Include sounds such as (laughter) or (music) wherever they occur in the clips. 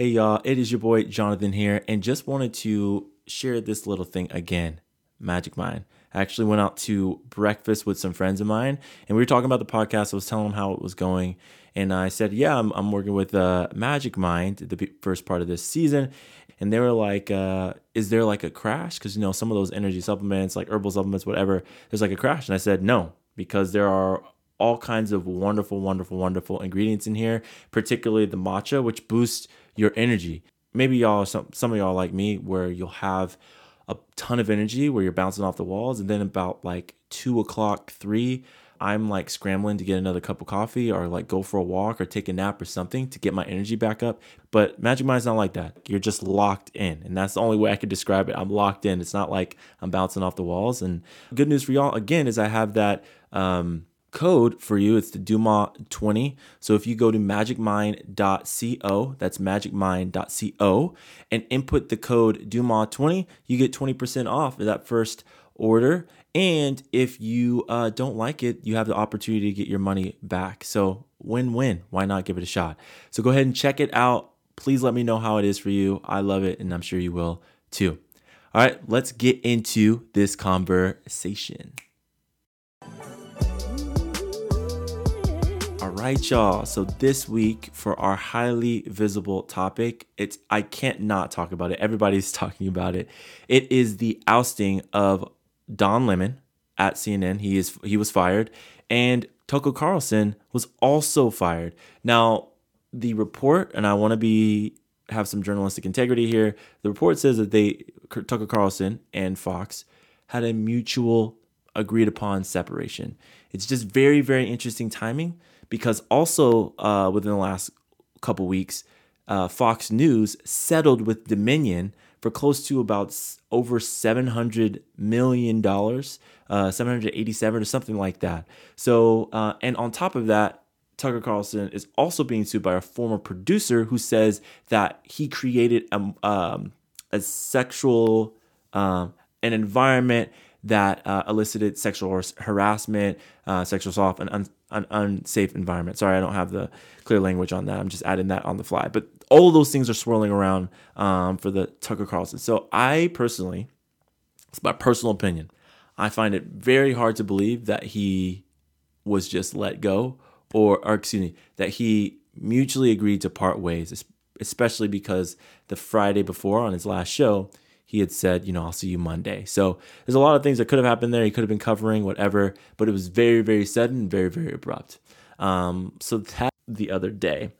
Hey y'all, it is your boy Jonathan here, and just wanted to share this little thing again Magic Mind. I actually went out to breakfast with some friends of mine, and we were talking about the podcast. I was telling them how it was going, and I said, Yeah, I'm, I'm working with uh, Magic Mind, the first part of this season. And they were like, uh, Is there like a crash? Because, you know, some of those energy supplements, like herbal supplements, whatever, there's like a crash. And I said, No, because there are all kinds of wonderful, wonderful, wonderful ingredients in here, particularly the matcha, which boosts your energy. Maybe y'all, some, some of y'all like me, where you'll have a ton of energy where you're bouncing off the walls. And then about like two o'clock, three, I'm like scrambling to get another cup of coffee or like go for a walk or take a nap or something to get my energy back up. But Magic Mind's not like that. You're just locked in. And that's the only way I could describe it. I'm locked in. It's not like I'm bouncing off the walls. And good news for y'all, again, is I have that um, code for you. It's the Duma20. So if you go to magicmind.co, that's magicmind.co, and input the code Duma20, you get 20% off of that first order. And if you uh, don't like it, you have the opportunity to get your money back. So win win. Why not give it a shot? So go ahead and check it out. Please let me know how it is for you. I love it, and I'm sure you will too. All right, let's get into this conversation. All right, y'all. So this week for our highly visible topic, it's I can't not talk about it. Everybody's (laughs) talking about it. It is the ousting of Don Lemon at CNN. He is he was fired, and Tucker Carlson was also fired. Now, the report, and I want to be have some journalistic integrity here. The report says that they Tucker Carlson and Fox had a mutual agreed upon separation. It's just very very interesting timing because also uh, within the last couple weeks, uh, Fox News settled with Dominion for close to about over seven hundred million dollars, uh, seven hundred eighty-seven or something like that. So, uh, and on top of that, Tucker Carlson is also being sued by a former producer who says that he created a, um, a sexual um, an environment that uh, elicited sexual harassment, uh, sexual assault, and un- an unsafe environment. Sorry, I don't have the clear language on that. I'm just adding that on the fly. But all of those things are swirling around um, for the Tucker Carlson. So I personally, it's my personal opinion, I find it very hard to believe that he was just let go, or, or excuse me, that he mutually agreed to part ways, especially because the Friday before on his last show, he had said, you know, I'll see you Monday. So there's a lot of things that could have happened there. He could have been covering whatever, but it was very, very sudden, very, very abrupt. Um, so that the other day.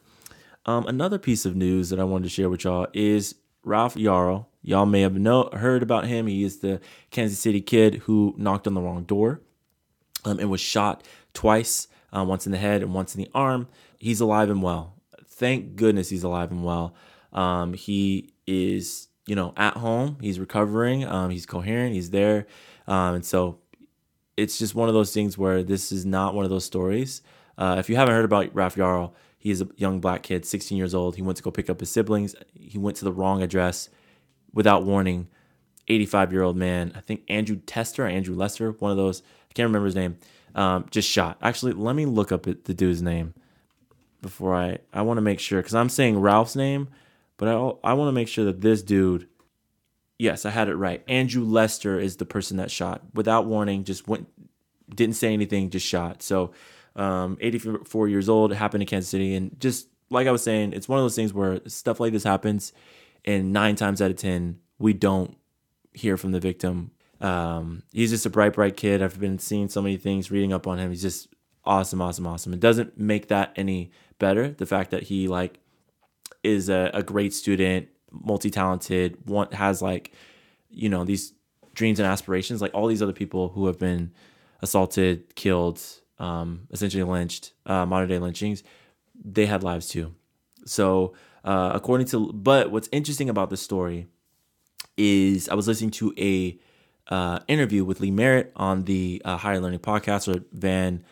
Um, another piece of news that I wanted to share with y'all is Ralph Yarl. Y'all may have know, heard about him. He is the Kansas City kid who knocked on the wrong door um, and was shot twice, uh, once in the head and once in the arm. He's alive and well. Thank goodness he's alive and well. Um, he is you know, at home. He's recovering. Um, he's coherent. He's there. Um, and so it's just one of those things where this is not one of those stories. Uh, if you haven't heard about Ralph Yarl, he is a young black kid, 16 years old. He went to go pick up his siblings. He went to the wrong address without warning. 85 year old man, I think Andrew Tester, Andrew Lester, one of those. I can't remember his name. Um, just shot. Actually, let me look up the dude's name before I. I want to make sure because I'm saying Ralph's name, but I I want to make sure that this dude, yes, I had it right. Andrew Lester is the person that shot without warning. Just went, didn't say anything, just shot. So, um, 84 years old. Happened in Kansas City, and just like I was saying, it's one of those things where stuff like this happens, and nine times out of ten, we don't hear from the victim. Um, he's just a bright, bright kid. I've been seeing so many things, reading up on him. He's just awesome, awesome, awesome. It doesn't make that any better. The fact that he like is a, a great student, multi talented, one has like, you know, these dreams and aspirations, like all these other people who have been assaulted, killed, um, essentially lynched, uh, modern day lynchings, they had lives too. So, uh, according to, but what's interesting about this story is I was listening to a uh, interview with Lee Merritt on the uh, Higher Learning podcast with Van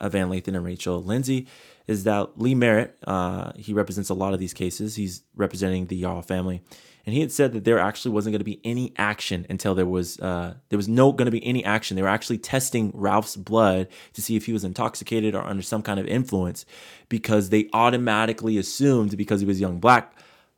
uh, Van Lathan and Rachel Lindsay, is that Lee Merritt, uh, he represents a lot of these cases. He's representing the Yarl family, and he had said that there actually wasn't going to be any action until there was uh, there was no going to be any action. They were actually testing Ralph's blood to see if he was intoxicated or under some kind of influence, because they automatically assumed because he was a young black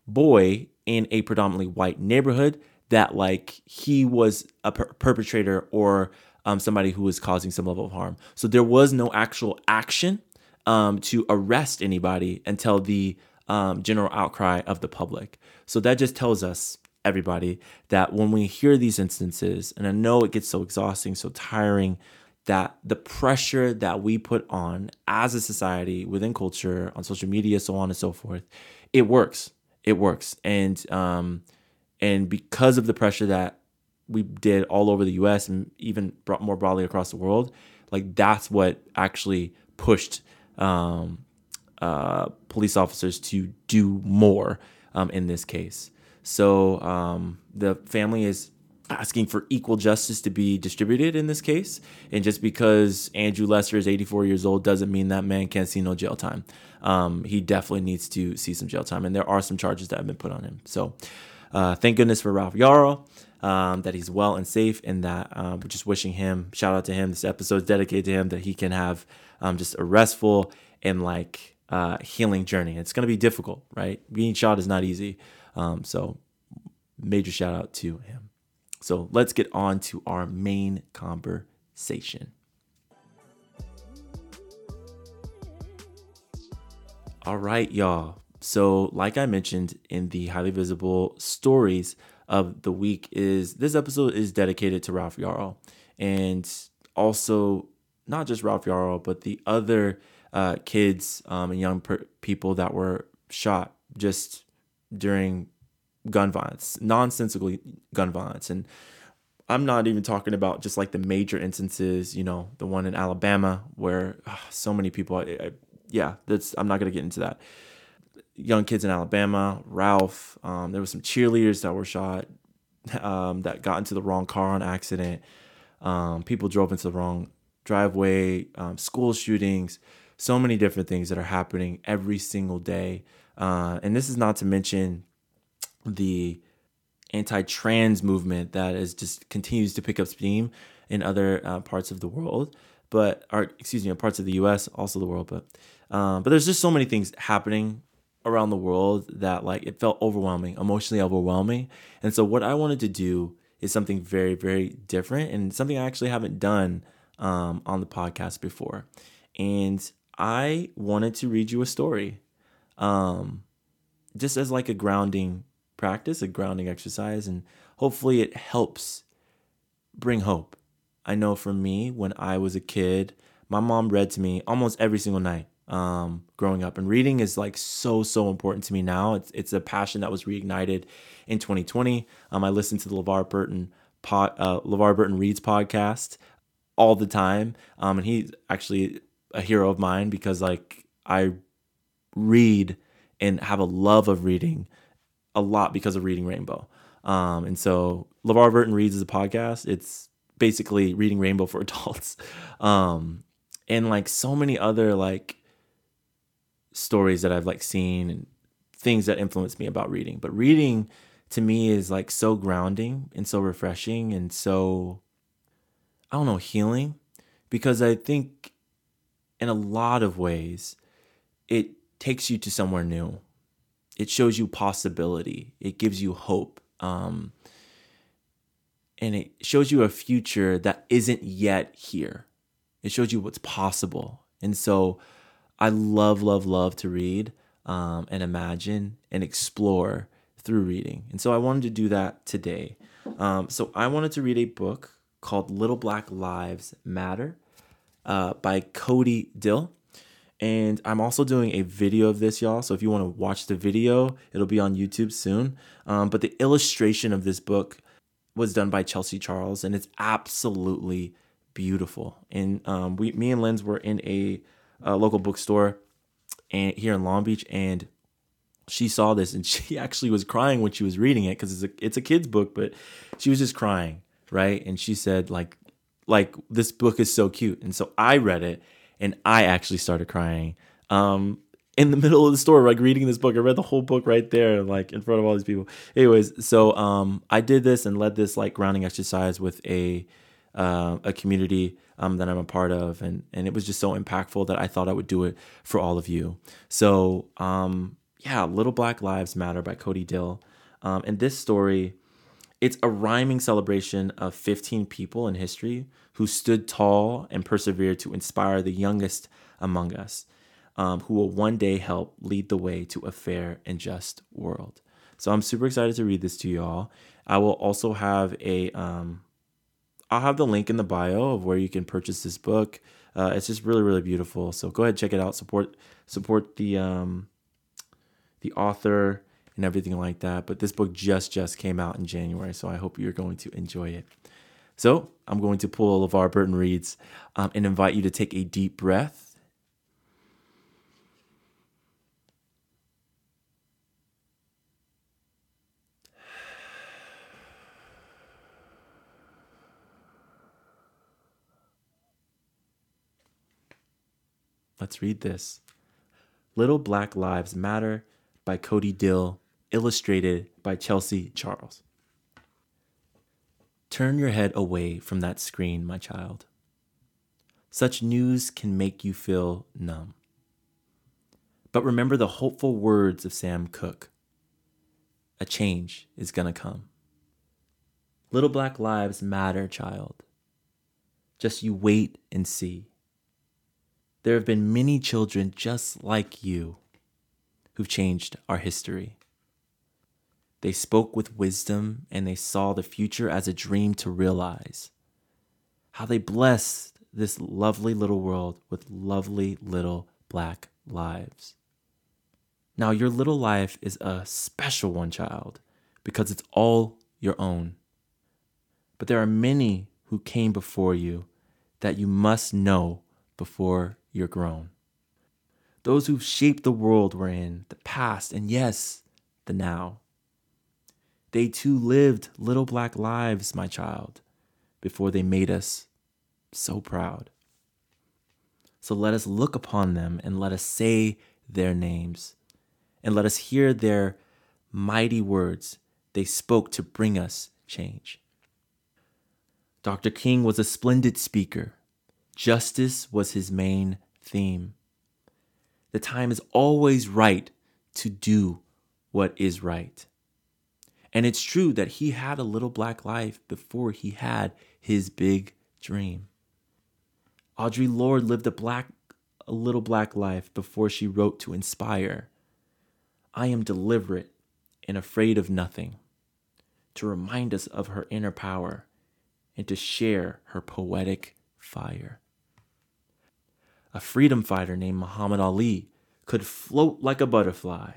boy in a predominantly white neighborhood that like he was a per- perpetrator or um, somebody who was causing some level of harm. So there was no actual action um, to arrest anybody until the um, general outcry of the public. So that just tells us, everybody, that when we hear these instances, and I know it gets so exhausting, so tiring, that the pressure that we put on as a society within culture, on social media, so on and so forth, it works. It works. And, um, and because of the pressure that we did all over the US and even more broadly across the world, like that's what actually pushed um, uh, police officers to do more um, in this case. So um, the family is asking for equal justice to be distributed in this case. And just because Andrew Lester is 84 years old doesn't mean that man can't see no jail time. Um, he definitely needs to see some jail time. And there are some charges that have been put on him. So uh, thank goodness for Ralph Yarl. Um, that he's well and safe, and that um, we're just wishing him shout out to him. This episode is dedicated to him that he can have um, just a restful and like uh, healing journey. It's going to be difficult, right? Being shot is not easy. Um, so, major shout out to him. So, let's get on to our main conversation. All right, y'all. So, like I mentioned in the highly visible stories of the week, is this episode is dedicated to Ralph Yarl, and also not just Ralph Yarl, but the other uh, kids um, and young per- people that were shot just during gun violence, nonsensical gun violence, and I'm not even talking about just like the major instances, you know, the one in Alabama where oh, so many people. I, I, yeah, that's I'm not gonna get into that young kids in Alabama, Ralph. Um, there was some cheerleaders that were shot um, that got into the wrong car on accident. Um, people drove into the wrong driveway. Um, school shootings. So many different things that are happening every single day. Uh, and this is not to mention the anti-trans movement that is just continues to pick up steam in other uh, parts of the world but or excuse me parts of the us also the world but um, but there's just so many things happening around the world that like it felt overwhelming, emotionally overwhelming. And so what I wanted to do is something very, very different and something I actually haven't done um, on the podcast before. And I wanted to read you a story, um, just as like a grounding practice, a grounding exercise, and hopefully it helps bring hope. I know for me, when I was a kid, my mom read to me almost every single night um, growing up. And reading is like so so important to me now. It's it's a passion that was reignited in 2020. Um, I listen to the LeVar Burton pod, uh, LeVar Burton reads podcast all the time, um, and he's actually a hero of mine because like I read and have a love of reading a lot because of reading Rainbow. Um, and so LeVar Burton reads as a podcast. It's basically reading Rainbow for (laughs) adults. Um, and like so many other like stories that I've like seen and things that influence me about reading. But reading to me is like so grounding and so refreshing and so I don't know, healing because I think in a lot of ways it takes you to somewhere new. It shows you possibility. It gives you hope. Um, and it shows you a future that isn't yet here. It shows you what's possible. And so I love, love, love to read um, and imagine and explore through reading. And so I wanted to do that today. Um, so I wanted to read a book called Little Black Lives Matter uh, by Khodi Dill. And I'm also doing a video of this, y'all. So if you want to watch the video, it'll be on YouTube soon. Um, but the illustration of this book was done by Chelsea Charles, and it's absolutely beautiful. And um, we, me and Lens were in a a local bookstore and here in Long Beach, and she saw this and (laughs) she actually was crying when she was reading it because it's a it's a kid's book, but she was just crying, right? And she said like like this book is so cute, and so I read it and I actually started crying. Um, in the (laughs) middle of the store, like reading this book. I read the whole book right there, like in front of all these people. Anyways, so um, I did this and led this like grounding exercise with a uh, a community um, that I'm a part of, and and it was just so impactful that I thought I would do it for all of you. So um, yeah, Little Black Lives Matter by Khodi Dill. Um, and this story, it's a rhyming celebration of 15 people in history who stood tall and persevered to inspire the youngest among us, um, who will one day help lead the way to a fair and just world. So I'm super excited to read this to y'all. I will also have a, um, I'll have the link in the bio of where you can purchase this book. Uh, it's just really, really beautiful. So go ahead, check it out. Support, support the, um, the author and everything like that. But this book just just came out in January, so I hope you're going to enjoy it. So I'm going to pull LeVar Burton reads um, and invite you to take a deep breath. Let's read this. Little Black Lives Matter by Khodi Dill, illustrated by Chelsea Charles. Turn your head away from that screen, my child. Such news can make you feel numb. But remember the hopeful words of Sam Cooke a change is gonna come. Little black lives matter, child. Just you wait and see. There have been many children just like you who've changed our history. They spoke with wisdom and they saw the future as a dream to realize. How they blessed this lovely little world with lovely little black lives. Now, your little life is a special one, child, because it's all your own. But there are many who came before you that you must know before you're grown those who've shaped the world we're in, the past, and yes, the now. They too lived little black lives, my child, before they made us so proud. So let us look upon them and let us say their names, and let us hear their mighty words they spoke to bring us change. Dr. King was a splendid speaker. Justice was his main theme the time is always right to do what is right. And it's true that he had a little black life before he had his big dream. Audre Lorde lived a black a little black life before she wrote to inspire. I am deliberate and afraid of nothing, to remind us of her inner power and to share her poetic fire a freedom fighter named Muhammad Ali could float like a butterfly.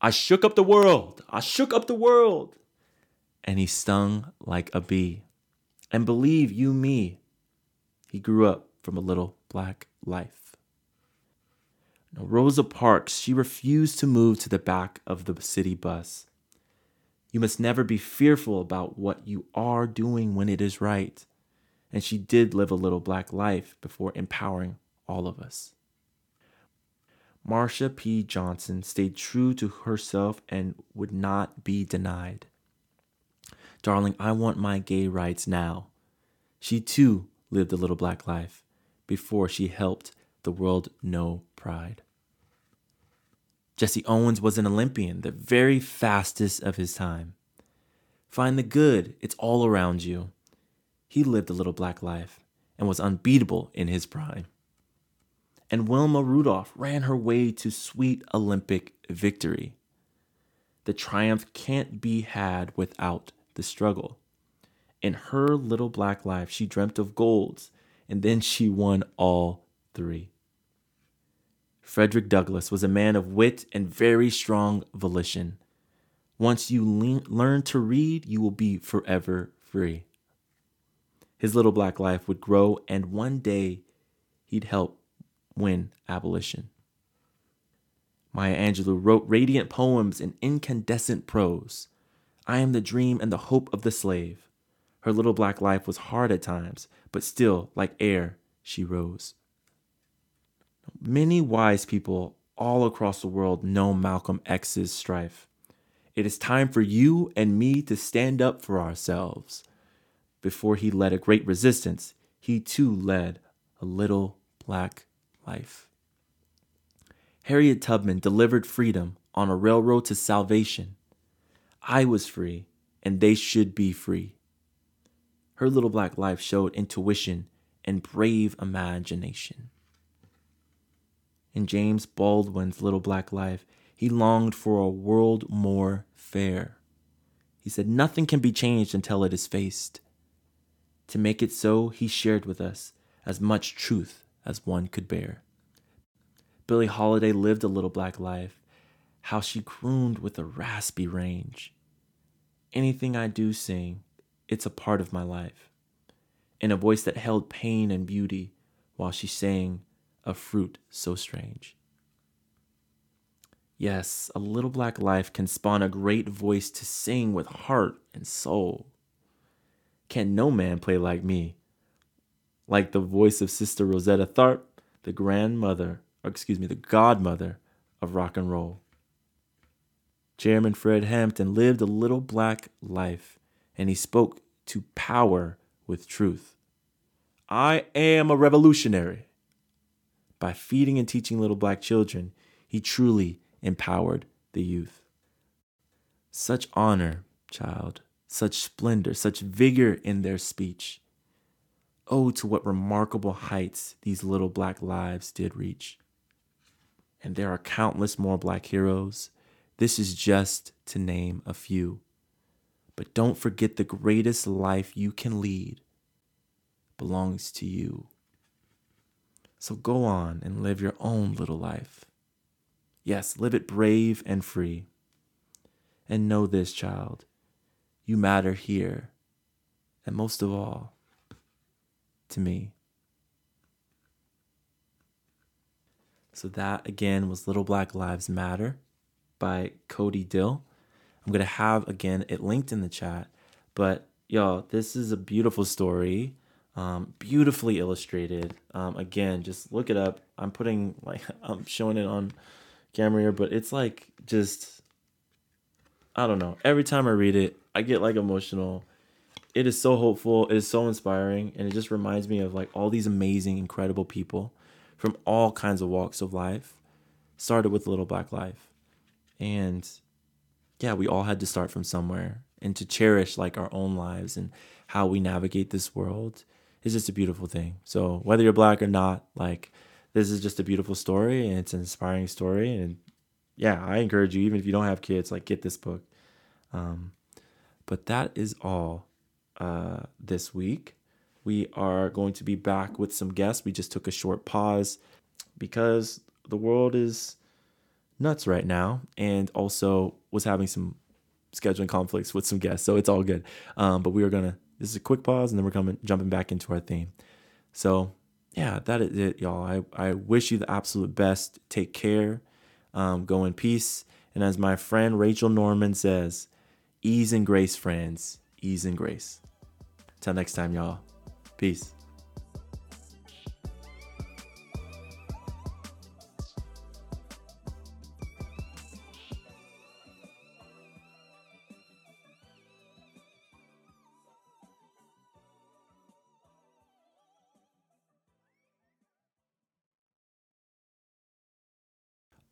I shook up the world. I shook up the world. And he stung like a bee. And believe you me, he grew up from a little black life. Now, Rosa Parks, she refused to move to the back of the city bus. You must never be fearful about what you are doing when it is right. And she did live a little black life before empowering all of us. Marsha P. Johnson stayed true to herself and would not be denied. Darling, I want my gay rights now. She too lived a little black life before she helped the world know pride. Jesse Owens was an Olympian, the very fastest of his time. Find the good, it's all around you. He lived a little black life and was unbeatable in his prime and Wilma Rudolph ran her way to sweet Olympic victory. The triumph can't be had without the struggle. In her little black life, she dreamt of golds, and then she won all three. Frederick Douglass was a man of wit and very strong volition. Once you le- learn to read, you will be forever free. His little black life would grow, and one day he'd help win abolition. Maya Angelou wrote radiant poems in incandescent prose. I am the dream and the hope of the slave. Her little black life was hard at times, but still, like air, she rose. Many wise people all across the world know Malcolm X's strife. It is time for you and me to stand up for ourselves. Before he led a great resistance, he too led a little black life. Harriet Tubman delivered freedom on a railroad to salvation. I was free, and they should be free. Her little black life showed intuition and brave imagination. In James Baldwin's little black life, he longed for a world more fair. He said, Nothing can be changed until it is faced. To make it so, he shared with us as much truth as one could bear. Billie Holiday lived a little black life, how she crooned with a raspy range. Anything I do sing, it's a part of my life. In a voice that held pain and beauty while she sang a fruit so strange. Yes, a little black life can spawn a great voice to sing with heart and soul. Can no man play like me? Like the voice of Sister Rosetta Tharpe, the grandmother, or excuse me, the godmother of rock and roll. Chairman Fred Hampton lived a little black life, and he spoke to power with truth. I am a revolutionary. By feeding and teaching little black children, he truly empowered the youth. Such honor, child, such splendor, such vigor in their speech. Oh, to what remarkable heights these little black lives did reach. And there are countless more black heroes. This is just to name a few. But don't forget the greatest life you can lead belongs to you. So go on and live your own little life. Yes, live it brave and free. And know this, child, you matter here, and most of all, to me. So, that again was Little Black Lives Matter by Khodi Dill. I'm going to have again it linked in the chat. But, y'all, this is a beautiful story um, beautifully illustrated. Um, again, just look it up. I'm putting like (laughs) I'm showing it on camera here, but it's like just I don't know. Every time I read it, I get like emotional. It is so hopeful. It is so inspiring, and it just reminds me of like all these amazing, incredible people from all kinds of walks of life. Started with Little Black Life, and yeah, we all had to start from somewhere, and to cherish like our own lives and how we navigate this world is just a beautiful thing. So whether you're black or not, like this is just a beautiful story and it's an inspiring story. And yeah, I encourage you, even if you don't have kids, like get this book. Um, but that is all uh, this week. We are going to be back with some guests. We just took a short pause because the world is nuts right now and also was having some scheduling conflicts with some guests. So it's all good. Um, but we are going to this is a quick pause, and then we're coming jumping back into our theme. So yeah, that is it, y'all. I, I wish you the absolute best. Take care. Um, go in peace. And as my friend Rachel Norman says, ease and grace, friends. Ease and grace. Till next time, y'all. Peace.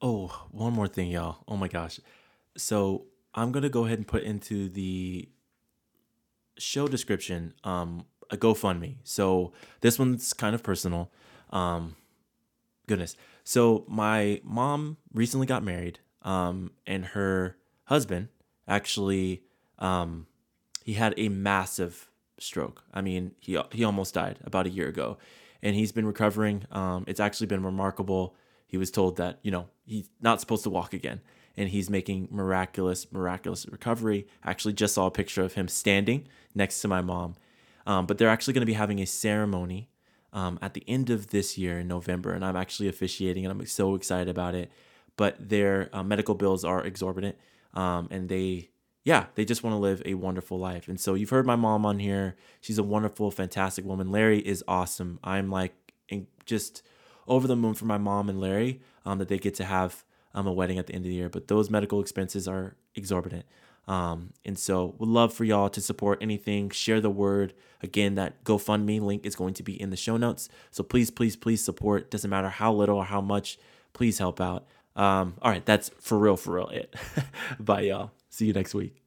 Oh, one more thing, y'all. Oh my gosh. So I'm gonna go ahead and put into the show description um a GoFundMe. So this one's kind of personal. Um goodness. So my mom recently got married, um, and her husband actually um he had a massive stroke. I mean, he he almost died about a year ago. And he's been recovering. Um, it's actually been remarkable he was told that you know he's not supposed to walk again and he's making miraculous miraculous recovery. I actually just saw a picture of him standing next to my mom. Um, but they're actually going to be having a ceremony um, at the end of this year in november and i'm actually officiating and i'm so excited about it. But their uh, medical bills are exorbitant um, and they yeah they just want to live a wonderful life. And so you've heard my mom on here. She's a wonderful fantastic woman. Larry is awesome. I'm like just over the moon for my mom and Larry um, that they get to have um, a wedding at the end of the year. But those medical expenses are exorbitant. Um, and so would love for y'all to support anything, share the word. Again, that GoFundMe link is going to be in the show notes. So please, please, please support. Doesn't matter how little or how much, please help out. Um, all right, that's for real, for real it. (laughs) Bye, y'all. See you next week.